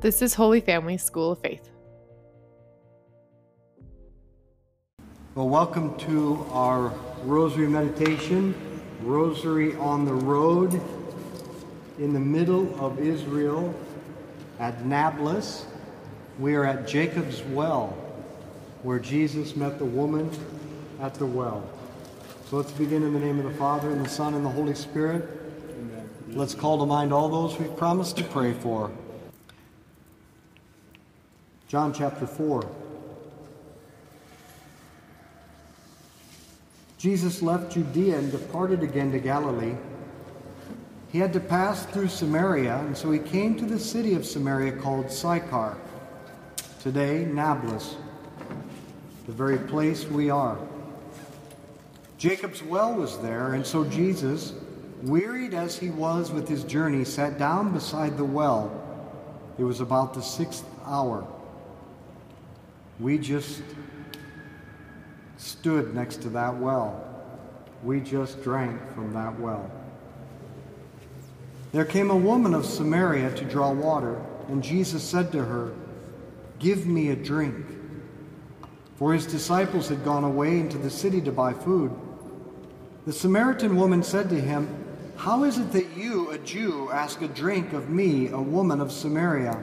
This is Holy Family School of Faith. Well, welcome to our Rosary Meditation, Rosary on the Road, in the middle of Israel at Nablus. We are at Jacob's Well, where Jesus met the woman at the well. So let's begin in the name of the Father, and the Son, and the Holy Spirit. Amen. Let's call to mind all those we've promised to pray for. John chapter 4. Jesus left Judea and departed again to Galilee. He had to pass through Samaria, and so he came to the city of Samaria called Sychar, today Nablus, the very place we are. Jacob's well was there, and so Jesus, wearied as he was with his journey, sat down beside the well. It was about the sixth hour. We just stood next to that well. We just drank from that well. There came a woman of Samaria to draw water, and Jesus said to her, Give me a drink. For his disciples had gone away into the city to buy food. The Samaritan woman said to him, How is it that you, a Jew, ask a drink of me, a woman of Samaria?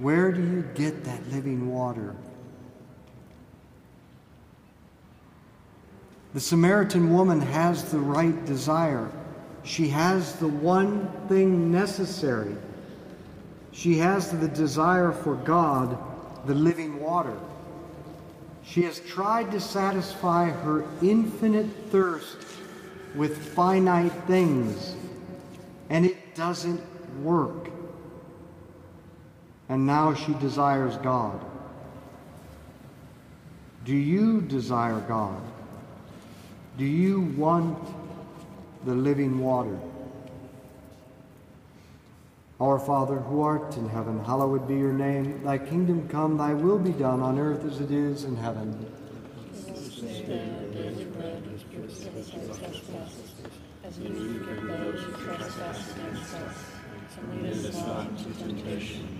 Where do you get that living water? The Samaritan woman has the right desire. She has the one thing necessary. She has the desire for God, the living water. She has tried to satisfy her infinite thirst with finite things, and it doesn't work. And now she desires God. Do you desire God? Do you want the living water? Our Father, who art in heaven, hallowed be your name. Thy kingdom come, thy will be done on earth as it is in heaven. Lead us not into temptation,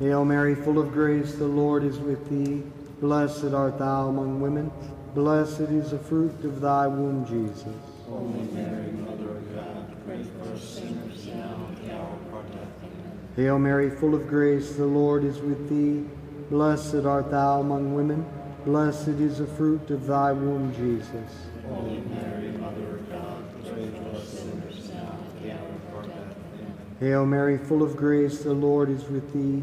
Hail Mary, full of grace, the Lord is with thee. Blessed art thou among women. Blessed is the fruit of thy womb, Jesus. Holy Mary, Mother of God, pray for us sinners now and the hour of our death. Amen. Hail Mary, full of grace, the Lord is with thee. Blessed art thou among women. Blessed is the fruit of thy womb, Jesus. Holy Mary, Mother of God, pray for us sinners now and the hour of our death. Amen. Hail Mary, full of grace, the Lord is with thee.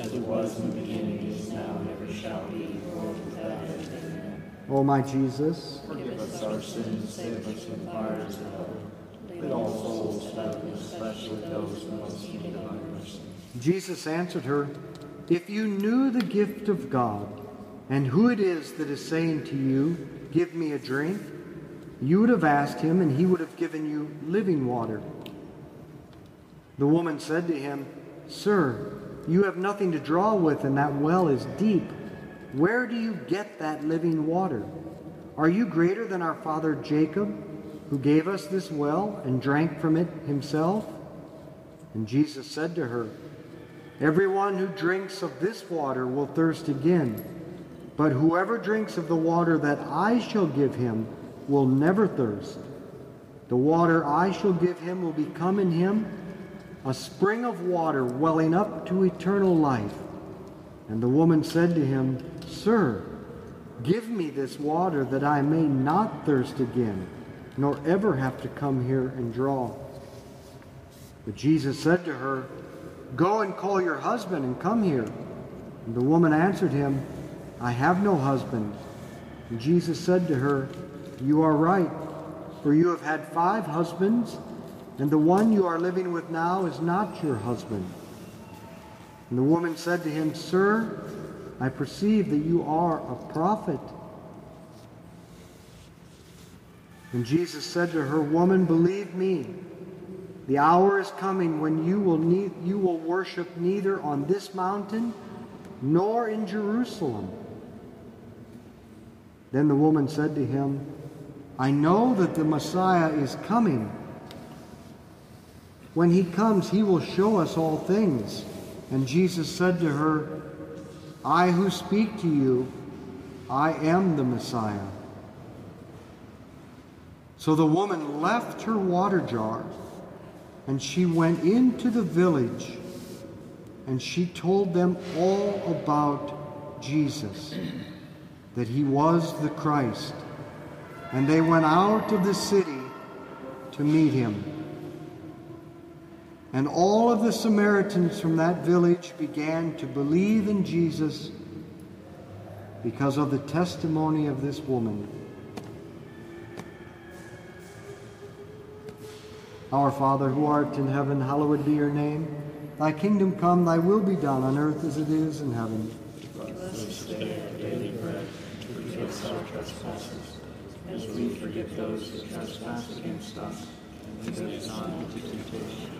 As it was in the beginning, is now, and ever shall be, world without end. Amen. O my Jesus, Forgive us our sins, save us from the fires of hell. Lead all souls to heaven, especially those who most need thy mercy. Jesus answered her, If you knew the gift of God, and who it is that is saying to you, Give me a drink, you would have asked him, and he would have given you living water. The woman said to him, Sir, you have nothing to draw with, and that well is deep. Where do you get that living water? Are you greater than our father Jacob, who gave us this well and drank from it himself? And Jesus said to her, Everyone who drinks of this water will thirst again, but whoever drinks of the water that I shall give him will never thirst. The water I shall give him will become in him a spring of water welling up to eternal life. And the woman said to him, Sir, give me this water that I may not thirst again, nor ever have to come here and draw. But Jesus said to her, Go and call your husband and come here. And the woman answered him, I have no husband. And Jesus said to her, You are right, for you have had five husbands, and the one you are living with now is not your husband. And the woman said to him, Sir, I perceive that you are a prophet. And Jesus said to her, Woman, believe me, the hour is coming when you will, ne- you will worship neither on this mountain nor in Jerusalem. Then the woman said to him, I know that the Messiah is coming. When he comes, he will show us all things. And Jesus said to her, I who speak to you, I am the Messiah. So the woman left her water jar and she went into the village and she told them all about Jesus, that he was the Christ. And they went out of the city to meet him. And all of the Samaritans from that village began to believe in Jesus because of the testimony of this woman. Our Father, who art in heaven, hallowed be your name. Thy kingdom come, thy will be done on earth as it is in heaven. Give us this day our daily bread, forgive us our trespasses, as we forgive those who trespass against us. And lead us not into temptation,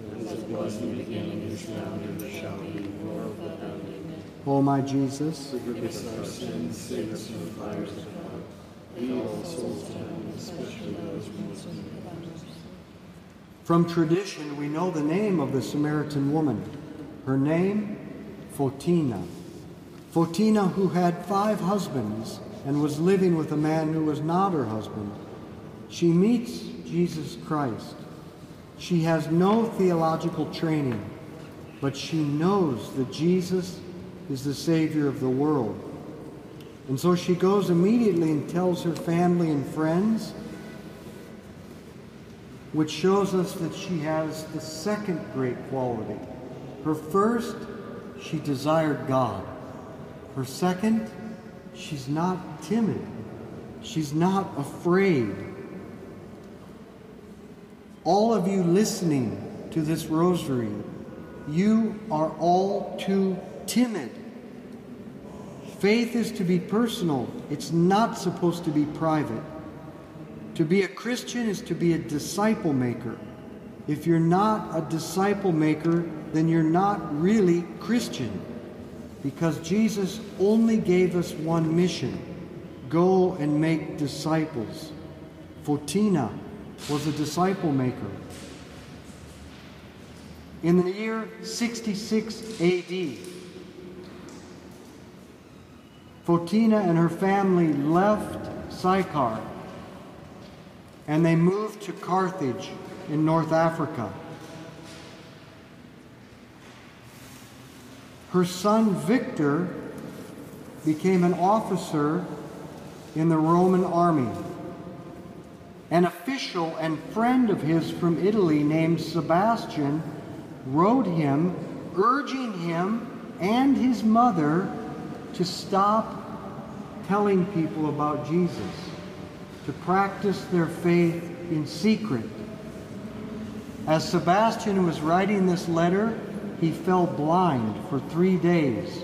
As it was in the beginning, is now, and ever shall be, world without end. O my Jesus, Forgive us our sins, save us from the fires of hell. Lead all souls to heaven, especially those most need from tradition we know the name of the Samaritan woman. Her name, Fotina. Fotina, who had five husbands and was living with a man who was not her husband. She meets Jesus Christ. She has no theological training, but she knows that Jesus is the Savior of the world. And so she goes immediately and tells her family and friends, which shows us that she has the second great quality. Her first, she desired God. Her second, she's not timid. She's not afraid. All of you listening to this rosary, you are all too timid. Faith is to be personal, it's not supposed to be private. To be a Christian is to be a disciple maker. If you're not a disciple maker, then you're not really Christian. Because Jesus only gave us one mission go and make disciples. Fotina was a disciple maker. In the year 66 AD, Fotina and her family left Sychar and they moved to Carthage in North Africa. Her son Victor became an officer in the Roman army. An official and friend of his from Italy named Sebastian wrote him urging him and his mother to stop telling people about Jesus, to practice their faith in secret. As Sebastian was writing this letter, he fell blind for three days.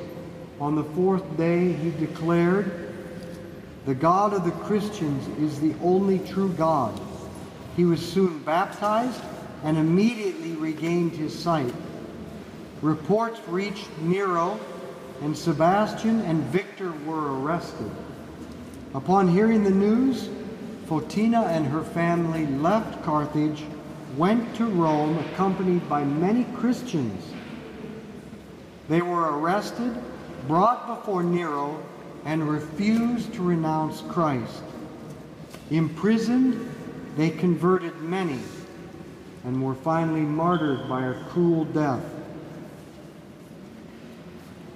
On the fourth day, he declared, The God of the Christians is the only true God. He was soon baptized and immediately regained his sight. Reports reached Nero, and Sebastian and Victor were arrested. Upon hearing the news, Fotina and her family left Carthage, went to Rome accompanied by many Christians. They were arrested, brought before Nero, and refused to renounce Christ. Imprisoned, they converted many and were finally martyred by a cruel death.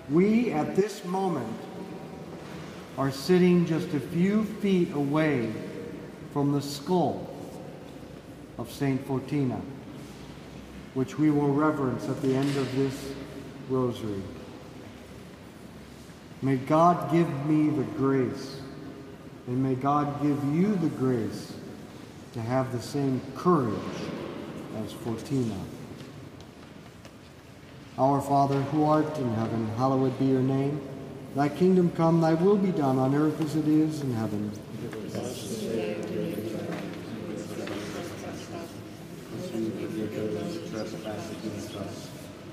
We, at this moment, are sitting just a few feet away from the skull of Saint Fotina, which we will reverence at the end of this rosary. May God give me the grace, and may God give you the grace to have the same courage as Fotina. Our Father, who art in heaven, hallowed be your name. Thy kingdom come, thy will be done on earth as it is in heaven.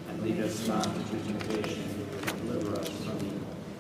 and lead us not into temptation, but deliver us from evil.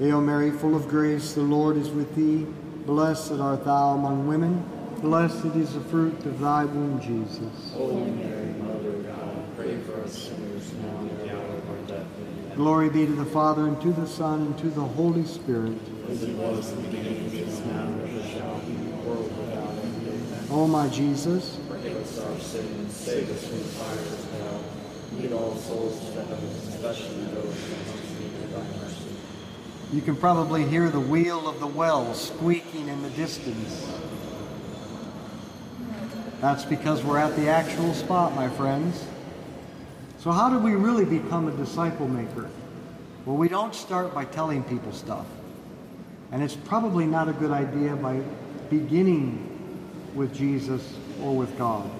Hail Mary, full of grace, the Lord is with thee. Blessed art thou among women. Blessed is the fruit of thy womb, Jesus. Hail Mary, full of grace, the Lord is with thee. Blessed art thou among women. Blessed is the fruit of thy womb, Jesus. Glory be to the Father, and to the Son, and to the Holy Spirit. O my Jesus, you can probably hear the wheel of the well squeaking in the distance. That's because we're at the actual spot, my friends. So, how do we really become a disciple maker? Well, we don't start by telling people stuff. And it's probably not a good idea by beginning with Jesus or with God.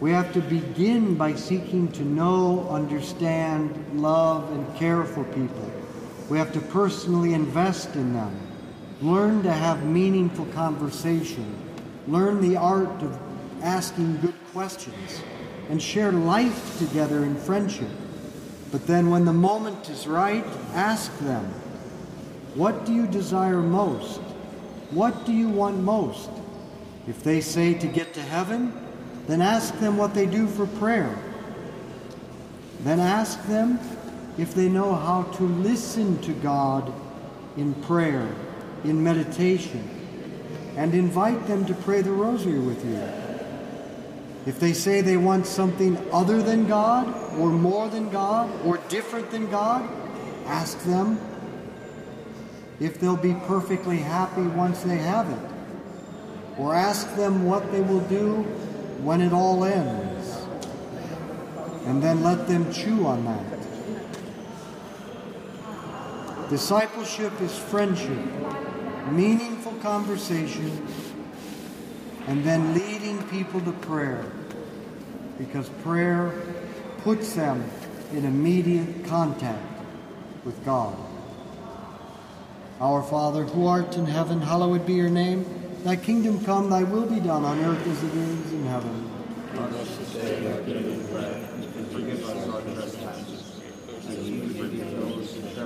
We have to begin by seeking to know, understand, love, and care for people. We have to personally invest in them, learn to have meaningful conversation, learn the art of asking good questions, and share life together in friendship. But then, when the moment is right, ask them, What do you desire most? What do you want most? If they say to get to heaven, then ask them what they do for prayer. Then ask them if they know how to listen to God in prayer, in meditation, and invite them to pray the rosary with you. If they say they want something other than God, or more than God, or different than God, ask them if they'll be perfectly happy once they have it. Or ask them what they will do when it all ends. And then let them chew on that. Discipleship is friendship, meaningful conversation, and then leading people to prayer. Because prayer puts them in immediate contact with God. Our Father, who art in heaven, hallowed be your name. Thy kingdom come, thy will be done on earth as it is in heaven. Give us our daily bread, and forgive us our trespasses, as we forgive those who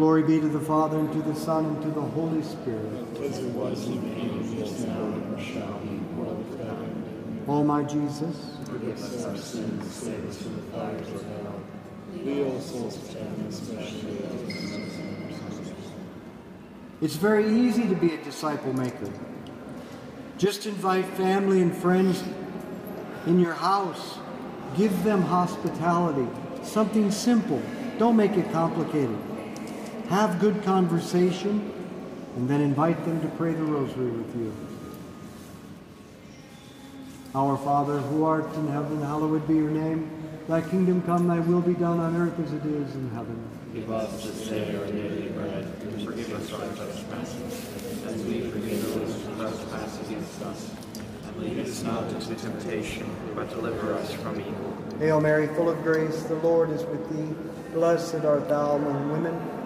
Glory be to the Father, and to the Son, and to the Holy Spirit. As it was in the beginning, is now, and shall be, world without end. O my Jesus, Forgive us our sins, save us from the fires of hell. Lead all souls to heaven, especially those in need it's very easy to be a disciple maker. Just invite family and friends in your house. Give them hospitality. Something simple. Don't make it complicated. Have good conversation and then invite them to pray the rosary with you. Our Father, who art in heaven, hallowed be your name. Thy kingdom come, thy will be done on earth as it is in heaven. Give us this day our daily bread, and forgive us our trespasses, as we forgive those who trespass against us. And lead us not into temptation, but deliver us from evil. Hail Mary, full of grace, the Lord is with thee. Blessed art thou among women.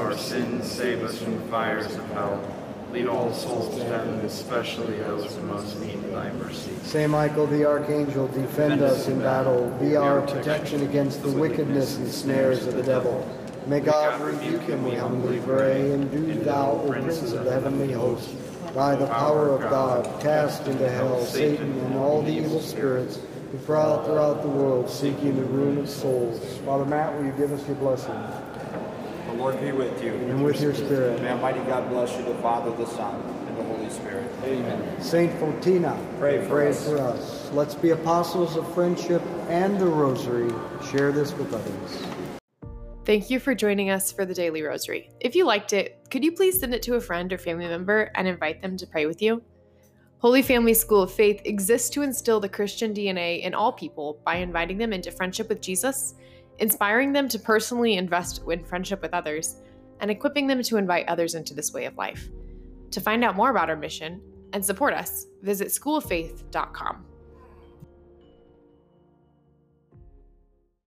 our sins, save us from the fires of hell. Lead all souls to heaven, especially those in most need thy mercy. Saint Michael the Archangel, defend us in battle. Be our protection against the wickedness and snares of the devil. May God rebuke him, we humbly pray. And do thou, O Prince of the heavenly host, by the power of God, cast into hell Satan and all the evil spirits who prowl throughout the world, seeking the ruin of souls. Father Matt, will you give us your blessing? The Lord be with you. And with your spirit. May Almighty God bless you, the Father, the Son, and the Holy Spirit. Amen. Saint Fotina, Pray for us. for us. Let's be apostles of friendship and the rosary. Share this with others. Thank you for joining us for the Daily Rosary. If you liked it, could you please send it to a friend or family member and invite them to pray with you? Holy Family School of Faith exists to instill the Christian DNA in all people by inviting them into friendship with Jesus, inspiring them to personally invest in friendship with others, and equipping them to invite others into this way of life. To find out more about our mission and support us, visit schooloffaith.com.